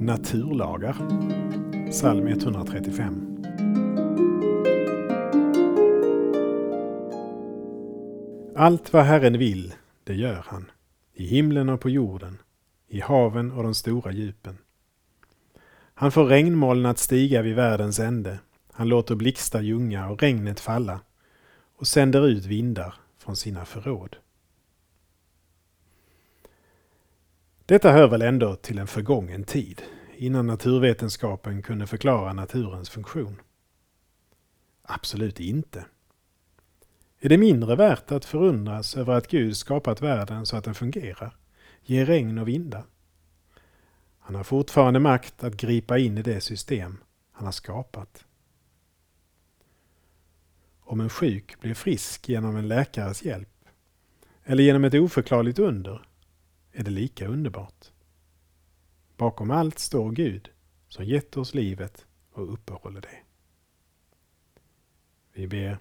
Naturlagar. Psalm 135. Allt vad Herren vill, det gör han, i himlen och på jorden, i haven och de stora djupen. Han får regnmoln att stiga vid världens ände, han låter blixtar ljunga och regnet falla och sänder ut vindar från sina förråd. Detta hör väl ändå till en förgången tid, innan naturvetenskapen kunde förklara naturens funktion? Absolut inte. Är det mindre värt att förundras över att Gud skapat världen så att den fungerar, ger regn och vindar? Han har fortfarande makt att gripa in i det system han har skapat. Om en sjuk blir frisk genom en läkares hjälp, eller genom ett oförklarligt under, är det lika underbart. Bakom allt står Gud som gett oss livet och uppehåller det. Vi ber.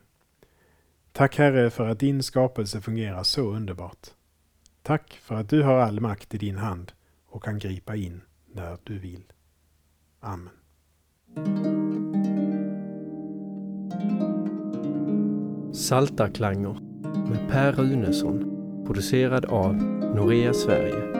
Tack Herre för att din skapelse fungerar så underbart. Tack för att du har all makt i din hand och kan gripa in när du vill. Amen. Saltarklanger med Per Runesson producerad av Norea Sverige